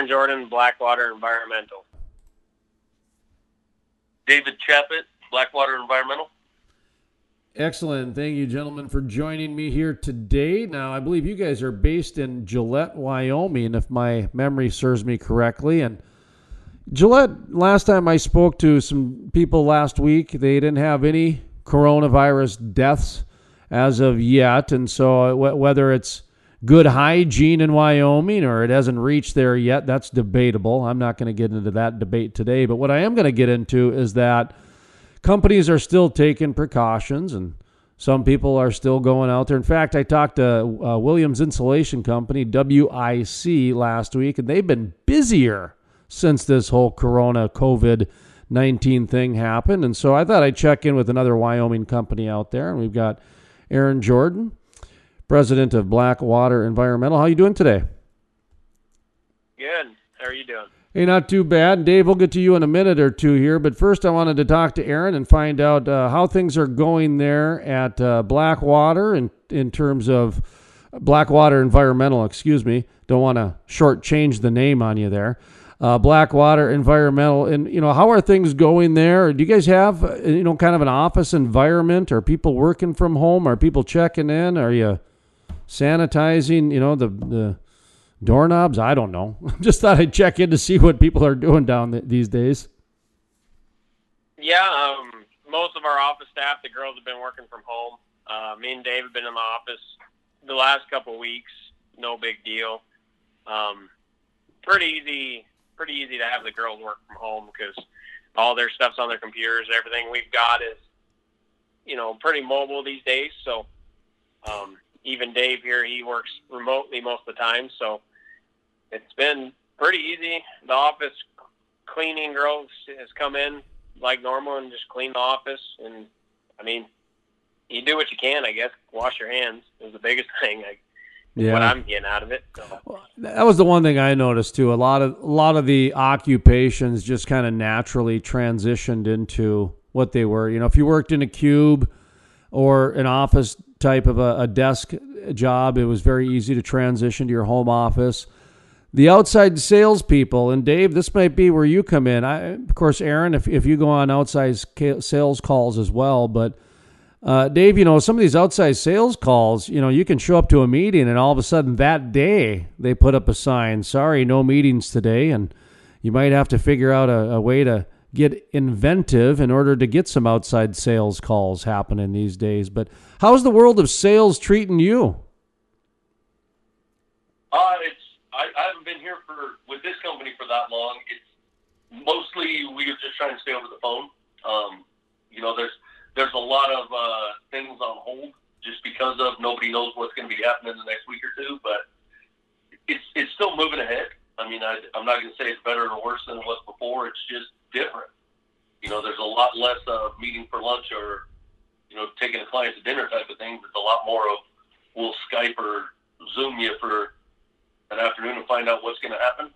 Aaron Jordan, Blackwater Environmental. David Chaput, Blackwater Environmental. Excellent. Thank you, gentlemen, for joining me here today. Now, I believe you guys are based in Gillette, Wyoming, if my memory serves me correctly. And Gillette, last time I spoke to some people last week, they didn't have any coronavirus deaths as of yet. And so, whether it's good hygiene in Wyoming or it hasn't reached there yet, that's debatable. I'm not going to get into that debate today. But what I am going to get into is that companies are still taking precautions and some people are still going out there. In fact, I talked to uh, Williams Insulation Company, WIC, last week, and they've been busier since this whole Corona COVID 19 thing happened. And so I thought I'd check in with another Wyoming company out there. And we've got Aaron Jordan, president of Blackwater Environmental. How are you doing today? Good. How are you doing? Hey, not too bad. Dave, we'll get to you in a minute or two here. But first, I wanted to talk to Aaron and find out uh, how things are going there at uh, Blackwater in, in terms of Blackwater Environmental, excuse me. Don't want to shortchange the name on you there. Uh, Blackwater Environmental, and you know, how are things going there? Do you guys have uh, you know kind of an office environment? Are people working from home? Are people checking in? Are you sanitizing? You know the the doorknobs. I don't know. Just thought I'd check in to see what people are doing down th- these days. Yeah, um, most of our office staff, the girls have been working from home. Uh, me and Dave have been in the office the last couple weeks. No big deal. Um, pretty easy, pretty easy to have the girls work from home because all their stuff's on their computers. Everything we've got is, you know, pretty mobile these days. So, um, even Dave here, he works remotely most of the time. So, it's been pretty easy. The office cleaning girls has come in like normal and just clean the office. And I mean, you do what you can, I guess. Wash your hands is the biggest thing. I, yeah. What I'm getting out of it. So. Well, that was the one thing I noticed too. A lot of a lot of the occupations just kind of naturally transitioned into what they were. You know, if you worked in a cube or an office type of a, a desk job, it was very easy to transition to your home office the outside salespeople, and Dave, this might be where you come in. I, of course, Aaron, if, if you go on outside sales calls as well, but uh, Dave, you know, some of these outside sales calls, you know, you can show up to a meeting and all of a sudden that day they put up a sign, sorry, no meetings today. And you might have to figure out a, a way to get inventive in order to get some outside sales calls happening these days. But how's the world of sales treating you? Uh, it's I, I haven't been here for with this company for that long. It's mostly we are just trying to stay over the phone. Um, you know, there's there's a lot of uh, things on hold just because of nobody knows what's going to be happening the next week or two. But it's it's still moving ahead. I mean, I, I'm not going to say it's better or worse than it was before. It's just different. You know, there's a lot less of meeting for lunch or you know taking a client to dinner type of thing. There's a lot more of we'll Skype or Zoom you for an afternoon and find out what's going to happen.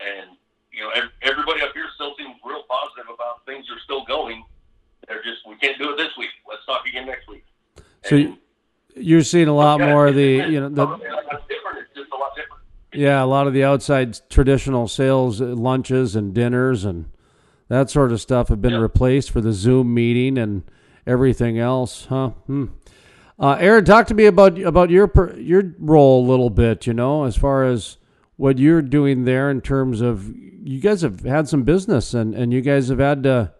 And you know, everybody up here still seems real positive about things are still going. They're just we can't do it this week. Let's talk again next week. So and, you're seeing a lot more of the you know the. Yeah, a lot of the outside traditional sales uh, lunches and dinners and that sort of stuff have been replaced for the Zoom meeting and everything else, huh? Hmm. Uh, Aaron, talk to me about about your your role a little bit. You know, as far as what you're doing there in terms of you guys have had some business and and you guys have had to,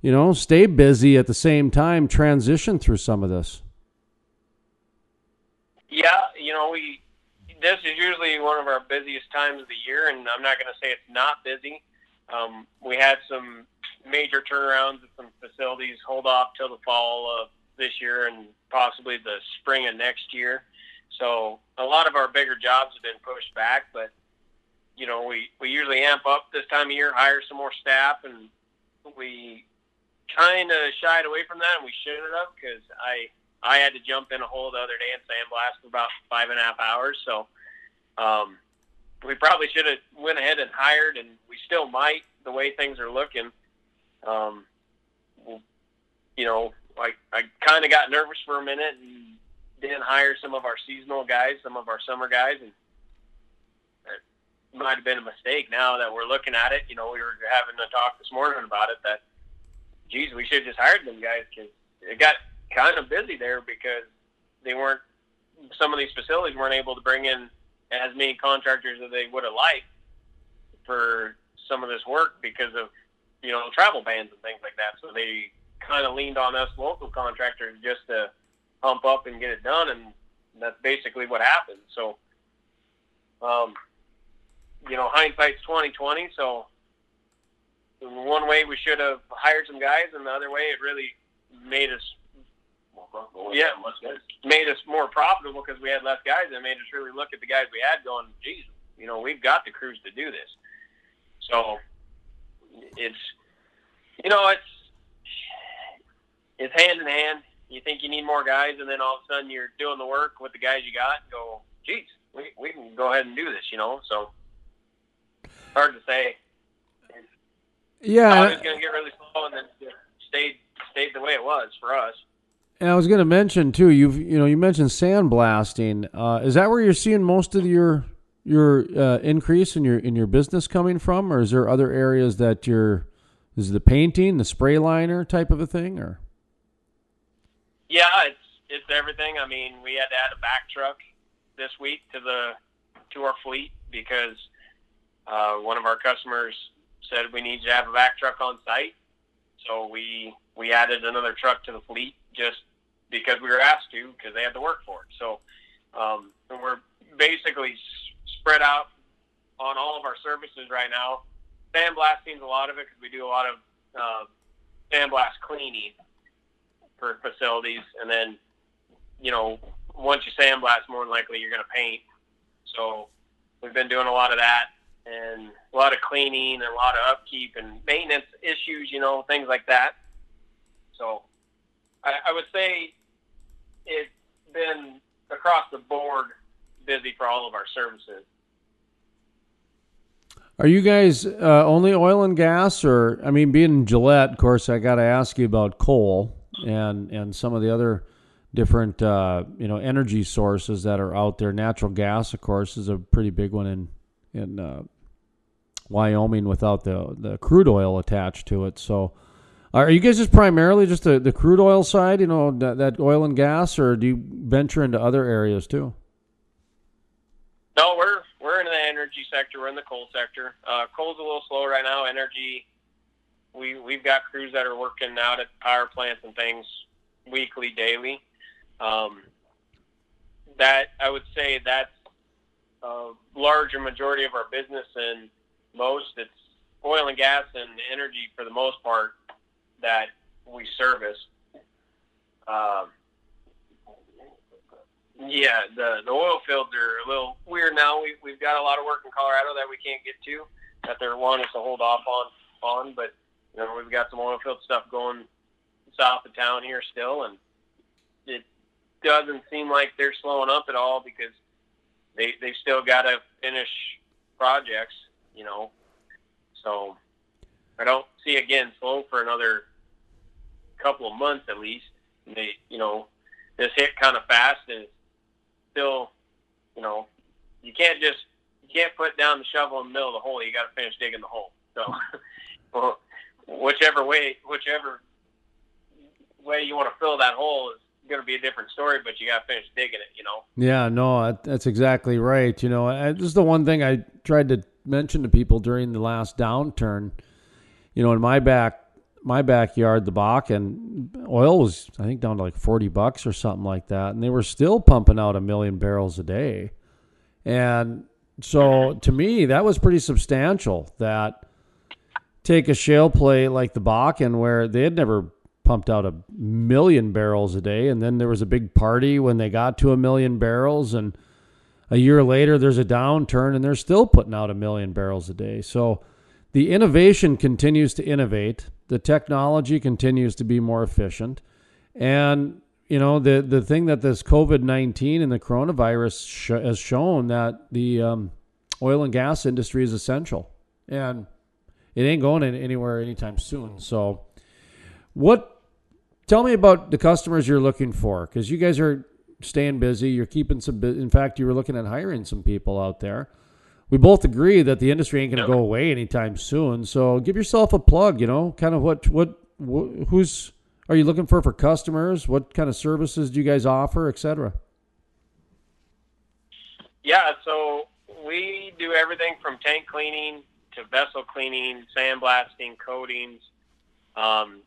you know, stay busy at the same time, transition through some of this. Yeah, you know, we this is usually one of our busiest times of the year, and I'm not going to say it's not busy. Um, we had some major turnarounds at some facilities hold off till the fall of this year and possibly the spring of next year. So a lot of our bigger jobs have been pushed back, but you know we we usually amp up this time of year, hire some more staff, and we kind of shied away from that, and we shouldn't have because I I had to jump in a hole the other day and sandblast for about five and a half hours. So um, we probably should have went ahead and hired, and we still might the way things are looking. Um, you know, I, I kind of got nervous for a minute and didn't hire some of our seasonal guys, some of our summer guys, and might have been a mistake. Now that we're looking at it, you know, we were having a talk this morning about it. That, geez, we should have just hired them guys because it got kind of busy there because they weren't. Some of these facilities weren't able to bring in as many contractors as they would have liked for some of this work because of you know travel bans and things like that. So they kind of leaned on us local contractors just to pump up and get it done, and that's basically what happened. So, um, you know, hindsight's twenty twenty. So, one way we should have hired some guys, and the other way it really made us yeah, made us more profitable because we had less guys and made us really look at the guys we had going, geez, you know, we've got the crews to do this. So it's, you know, it's, it's hand in hand. You think you need more guys, and then all of a sudden you're doing the work with the guys you got. And go, geez, we we can go ahead and do this. You know, so hard to say. Yeah, it's going to get really slow, and then stayed stayed the way it was for us. And I was going to mention too. You've you know you mentioned sandblasting. Uh, is that where you're seeing most of your your uh, increase in your in your business coming from, or is there other areas that you're is the painting, the spray liner type of a thing, or? Yeah, it's it's everything. I mean, we had to add a vac truck this week to the to our fleet because uh, one of our customers said we need to have a vac truck on site. So we we added another truck to the fleet just because we were asked to because they had to work for it. So um, we're basically spread out on all of our services right now. Sandblasting is a lot of it because we do a lot of uh, sandblast cleaning for facilities, and then you know once you sandblast, more than likely you're going to paint. So we've been doing a lot of that and a lot of cleaning and a lot of upkeep and maintenance issues, you know, things like that. So I, I would say it's been across the board busy for all of our services. Are you guys uh, only oil and gas, or I mean, being Gillette, of course, I got to ask you about coal and and some of the other different uh, you know energy sources that are out there. Natural gas, of course, is a pretty big one in in uh, Wyoming without the the crude oil attached to it. So, are you guys just primarily just the, the crude oil side, you know, that, that oil and gas, or do you venture into other areas too? No, we're we're in the energy sector. We're in the coal sector. Uh, coal's a little slow right now. Energy, we we've got crews that are working out at power plants and things weekly, daily. Um, that I would say that's a larger majority of our business, and most it's oil and gas and energy for the most part that we service. Um, yeah, the the oil fields are a little weird now. We we've got a lot of work in Colorado that we can't get to that they're wanting us to hold off on on, but you know we've got some oil field stuff going south of town here still, and it doesn't seem like they're slowing up at all because they they've still got to finish projects, you know. So I don't see again slow for another couple of months at least. And they, you know, this hit kind of fast and still, you know, you can't just you can't put down the shovel in the middle of the hole. You got to finish digging the hole. So, whichever way, whichever way you want to fill that hole is going to be a different story, but you got to finish digging it, you know? Yeah, no, that's exactly right. You know, this is the one thing I tried to mention to people during the last downturn. You know, in my back, my backyard, the Bakken oil was, I think, down to like 40 bucks or something like that. And they were still pumping out a million barrels a day. And so to me, that was pretty substantial that take a shale play like the Bakken where they had never pumped out a million barrels a day. And then there was a big party when they got to a million barrels. And a year later, there's a downturn and they're still putting out a million barrels a day. So the innovation continues to innovate, the technology continues to be more efficient. And you know the the thing that this COVID nineteen and the coronavirus sh- has shown that the um, oil and gas industry is essential, and it ain't going anywhere anytime soon. So, what Tell me about the customers you're looking for because you guys are staying busy. You're keeping some. In fact, you were looking at hiring some people out there. We both agree that the industry ain't going to Yep. go away anytime soon. So give yourself a plug. You know, kind of what what wh- who's are you looking for for customers? What kind of services do you guys offer, etc. Yeah, so we do everything from tank cleaning to vessel cleaning, sandblasting, coatings, um,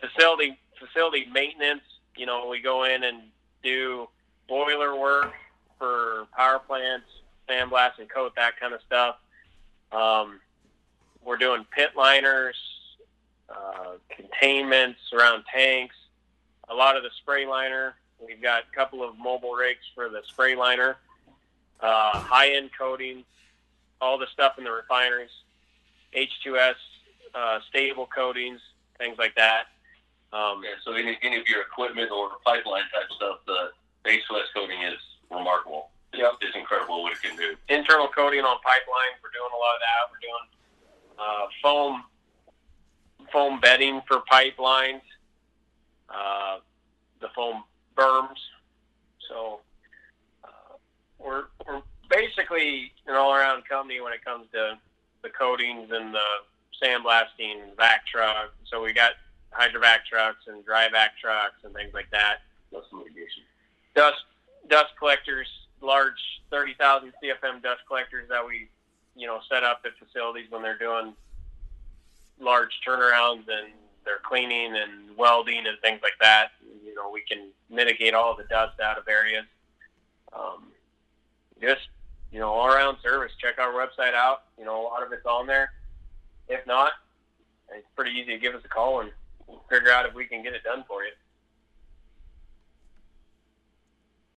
facility facility maintenance. You know, we go in and do boiler work power plants, sandblast and coat that kind of stuff. Um, we're doing pit liners, uh, containments around tanks, a lot of the spray liner. We've got a couple of mobile rigs for the spray liner, uh, high end coatings, all the stuff in the refineries, H2S, uh, stable coatings, things like that. Um, Yeah, so any, any of your equipment or pipeline type stuff, the H2S coating is remarkable. It's, Yep. it's incredible what it can do. internal coating on pipelines. We're doing a lot of that. We're doing uh, foam foam bedding for pipelines, uh, the foam berms. So uh, we're we're basically an all around company when it comes to the coatings and the sandblasting vac truck. So we got hydrovac trucks and dry vac trucks and things like that That's mitigation. dust dust collectors, large thirty thousand CFM dust collectors that we, you know, set up at facilities when they're doing large turnarounds and they're cleaning and welding and things like that. You know, we can mitigate all the dust out of areas. Um, just you know, all around service. Check our website out. You know, a lot of it's on there. If not, it's pretty easy to give us a call and figure out if we can get it done for you.